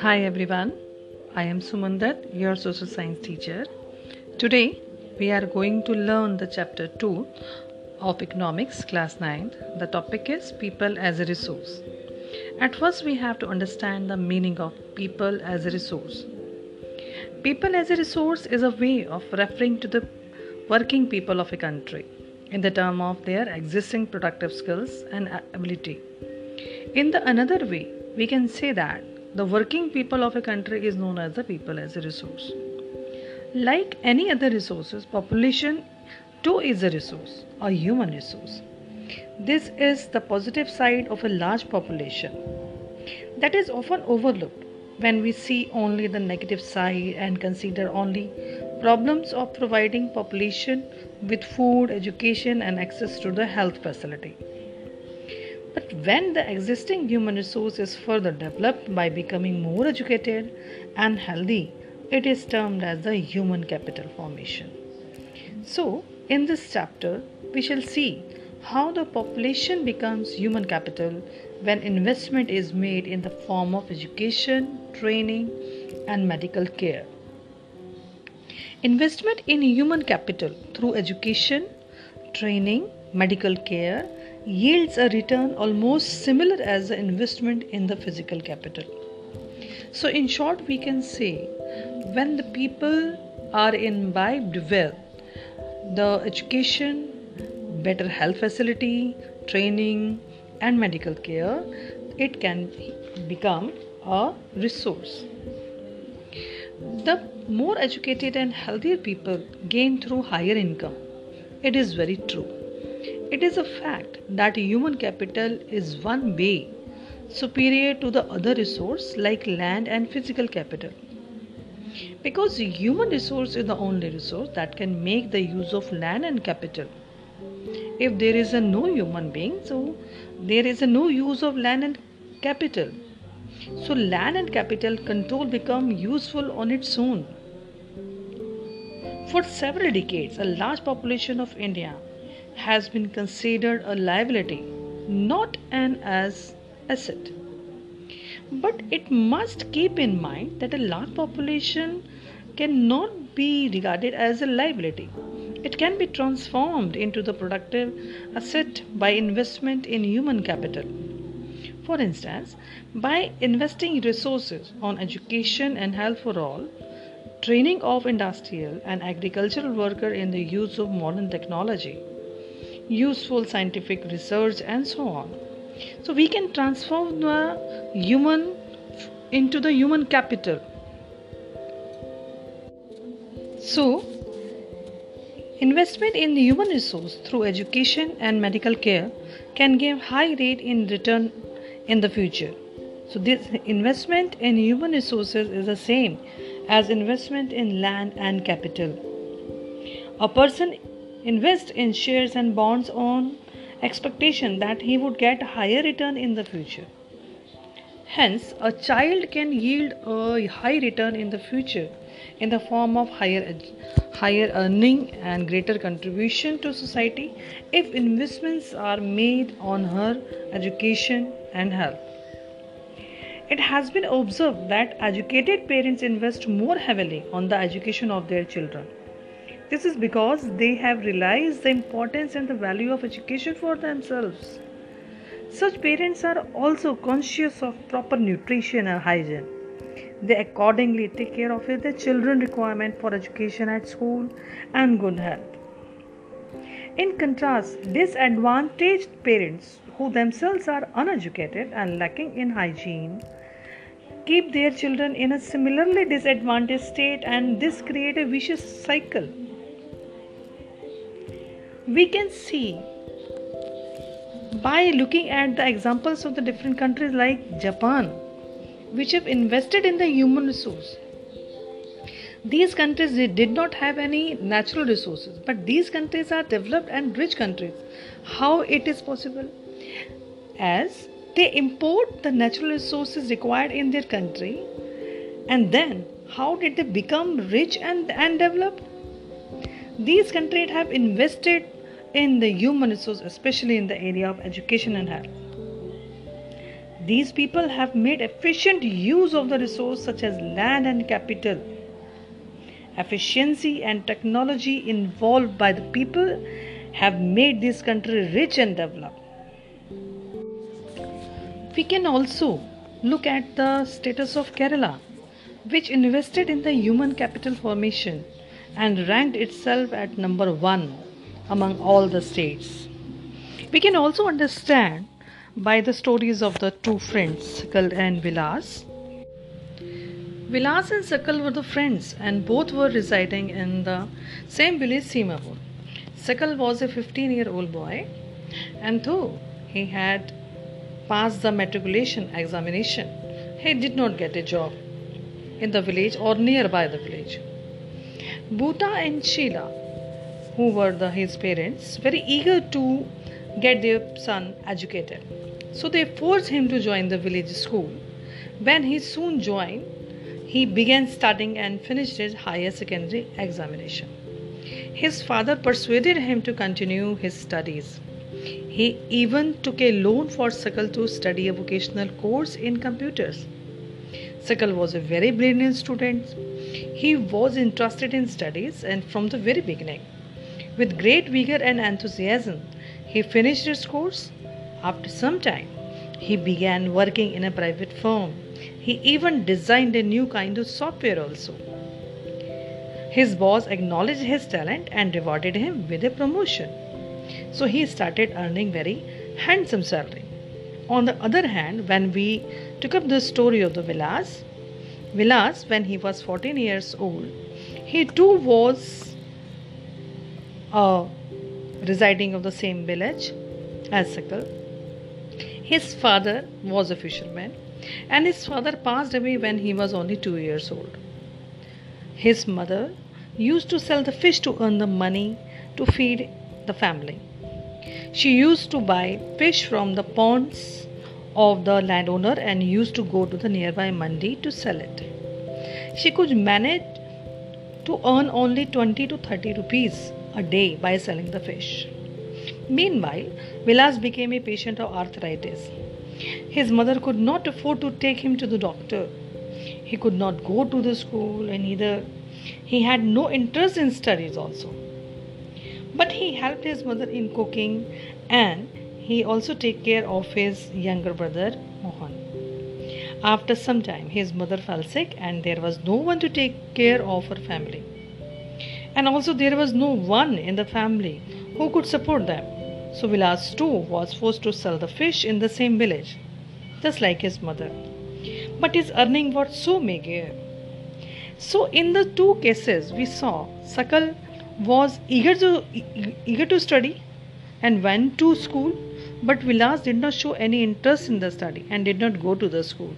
Hi everyone, I am Suman Dutt, your social science teacher. Today we are going to learn the chapter 2 of economics class 9. The topic is people as a resource. At first we have to understand the meaning of people as a resource. People as a resource is a way of referring to the working people of a country in the term of their existing productive skills and ability. In the another way, we can say that the working people of a country is known as the people as a resource. Like any other resources, population too is a resource, a human resource. This is the positive side of a large population that is often overlooked when we see only the negative side and consider only problems of providing population with food, education and access to the health facility. But when the existing human resource is further developed by becoming more educated and healthy, it is termed as the human capital formation. So, in this chapter, we shall see how the population becomes human capital when investment is made in the form of education, training, and medical care. Investment in human capital through education, training, medical care yields a return almost similar as the investment in the physical capital. So, in short, we can say when the people are imbibed well, the education, better health facility, training, and medical care, it can become a resource. The more educated and healthier people gain through higher income. It is very true. It is a fact that human capital is one way superior to the other resource like land and physical capital. Because human resource is the only resource that can make the use of land and capital. If there is a no human being, so there is a no use of land and capital. So land and capital control become useful on its own. For several decades, a large population of India has been considered a liability, not an as asset. But it must keep in mind that a large population cannot be regarded as a liability. It can be transformed into the productive asset by investment in human capital. For instance, by investing resources on education and health for all, training of industrial and agricultural workers in the use of modern technology, useful scientific research, and so on. So we can transform the human into the human capital. So, investment in the human resource through education and medical care can give high rate in return in the future. So, this investment in human resources is the same as investment in land and capital. A person invests in shares and bonds on expectation that he would get higher return in the future. Hence, a child can yield a high return in the future in the form of higher higher earning and greater contribution to society if investments are made on her education and health. It has been observed that educated parents invest more heavily on the education of their children. This is because they have realized the importance and the value of education for themselves. Such parents are also conscious of proper nutrition and hygiene. They accordingly take care of their children's requirement for education at school and good health. In contrast, disadvantaged parents who themselves are uneducated and lacking in hygiene keep their children in a similarly disadvantaged state and this creates a vicious cycle. We can see by looking at the examples of the different countries like Japan, which have invested in the human resource. These countries did not have any natural resources, but these countries are developed and rich countries. How it is possible? As they import the natural resources required in their country, and then how did they become rich and, and developed? These countries have invested in the human resource, especially in the area of education and health. These people have made efficient use of the resource such as land and capital. Efficiency and technology involved by the people have made this country rich and developed. We can also look at the status of Kerala, which invested in the human capital formation and ranked itself at number one among all the states. We can also understand by the stories of the two friends, Sakal and Vilas. Vilas and Sakal were the friends and both were residing in the same village, Semapur. Sakal was a 15 year old boy and though he had passed the matriculation examination, he did not get a job in the village or nearby the village. Bhuta and Sheila, who were the, his parents, very eager to get their son educated. So they forced him to join the village school. When he soon joined, he began studying and finished his higher secondary examination. His father persuaded him to continue his studies. He even took a loan for Sakal to study a vocational course in computers. Sakal was a very brilliant student. He was interested in studies and from the very beginning. With great vigor and enthusiasm, he finished his course. After some time, he began working in a private firm. He even designed a new kind of software also. His boss acknowledged his talent and rewarded him with a promotion. So he started earning very handsome salary. On the other hand, when we took up the story of the Vilas, Vilas, when he was 14 years old, he too was uh, residing of the same village as Sakal. His father was a fisherman, and his father passed away when he was only two years old. His mother used to sell the fish to earn the money to feed the family. She used to buy fish from the ponds of the landowner and used to go to the nearby mandi to sell it. She could manage to earn only 20 to 30 rupees a day by selling the fish. Meanwhile, Vilas became a patient of arthritis. His mother could not afford to take him to the doctor. He could not go to the school and either he had no interest in studies also. But he helped his mother in cooking and he also took care of his younger brother Mohan. After some time, his mother fell sick and there was no one to take care of her family. And also, there was no one in the family who could support them. So, Vilas too was forced to sell the fish in the same village, just like his mother. But his earning was so meager. So, in the two cases, we saw Sakal was eager to eager to study and went to school but Vilas did not show any interest in the study and did not go to the school.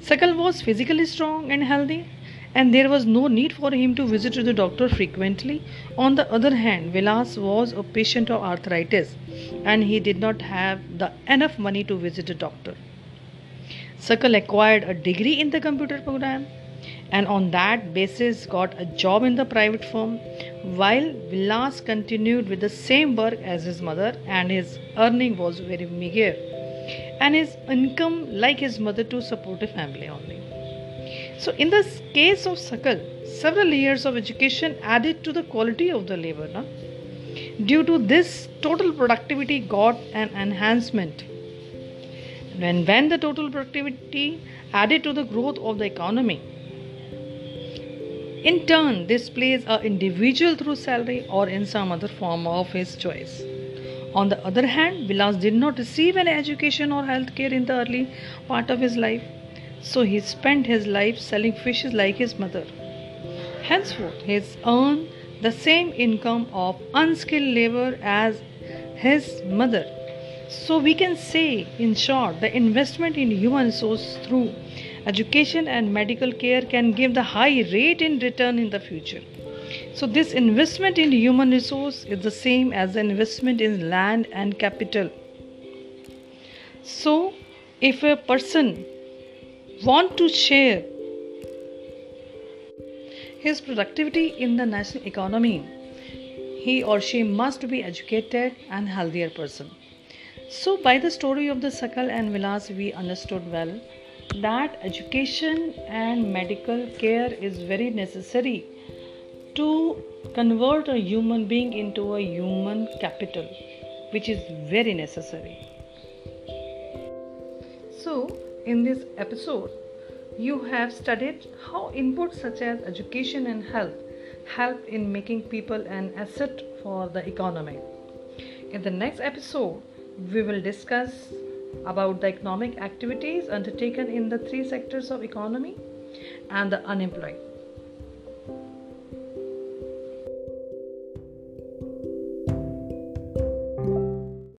Sakal was physically strong and healthy and there was no need for him to visit to the doctor frequently. On the other hand, Vilas was a patient of arthritis and he did not have the enough money to visit a doctor. Sakal acquired a degree in the computer program and on that basis got a job in the private firm while Vilas continued with the same work as his mother and his earning was very meager and his income like his mother to support a family only. So in the case of Sakal, several years of education added to the quality of the labor. Due to this, total productivity got an enhancement. And when the total productivity added to the growth of the economy, in turn, this plays a individual through salary or in some other form of his choice. On the other hand, Vilas did not receive any education or health care in the early part of his life, so he spent his life selling fishes like his mother. Henceforth, he earned the same income of unskilled labor as his mother. So, we can say, in short, the investment in human resource through education and medical care can give the high rate in return in the future. So, this investment in human resource is the same as an investment in land and capital. So, if a person want to share his productivity in the national economy, he or she must be educated and healthier person. So by the story of the Sakal and Vilas we understood well that education and medical care is very necessary to convert a human being into a human capital which is very necessary. So, in this episode, you have studied how inputs such as education and health help in making people an asset for the economy. In the next episode, we will discuss about the economic activities undertaken in the three sectors of economy and the unemployed.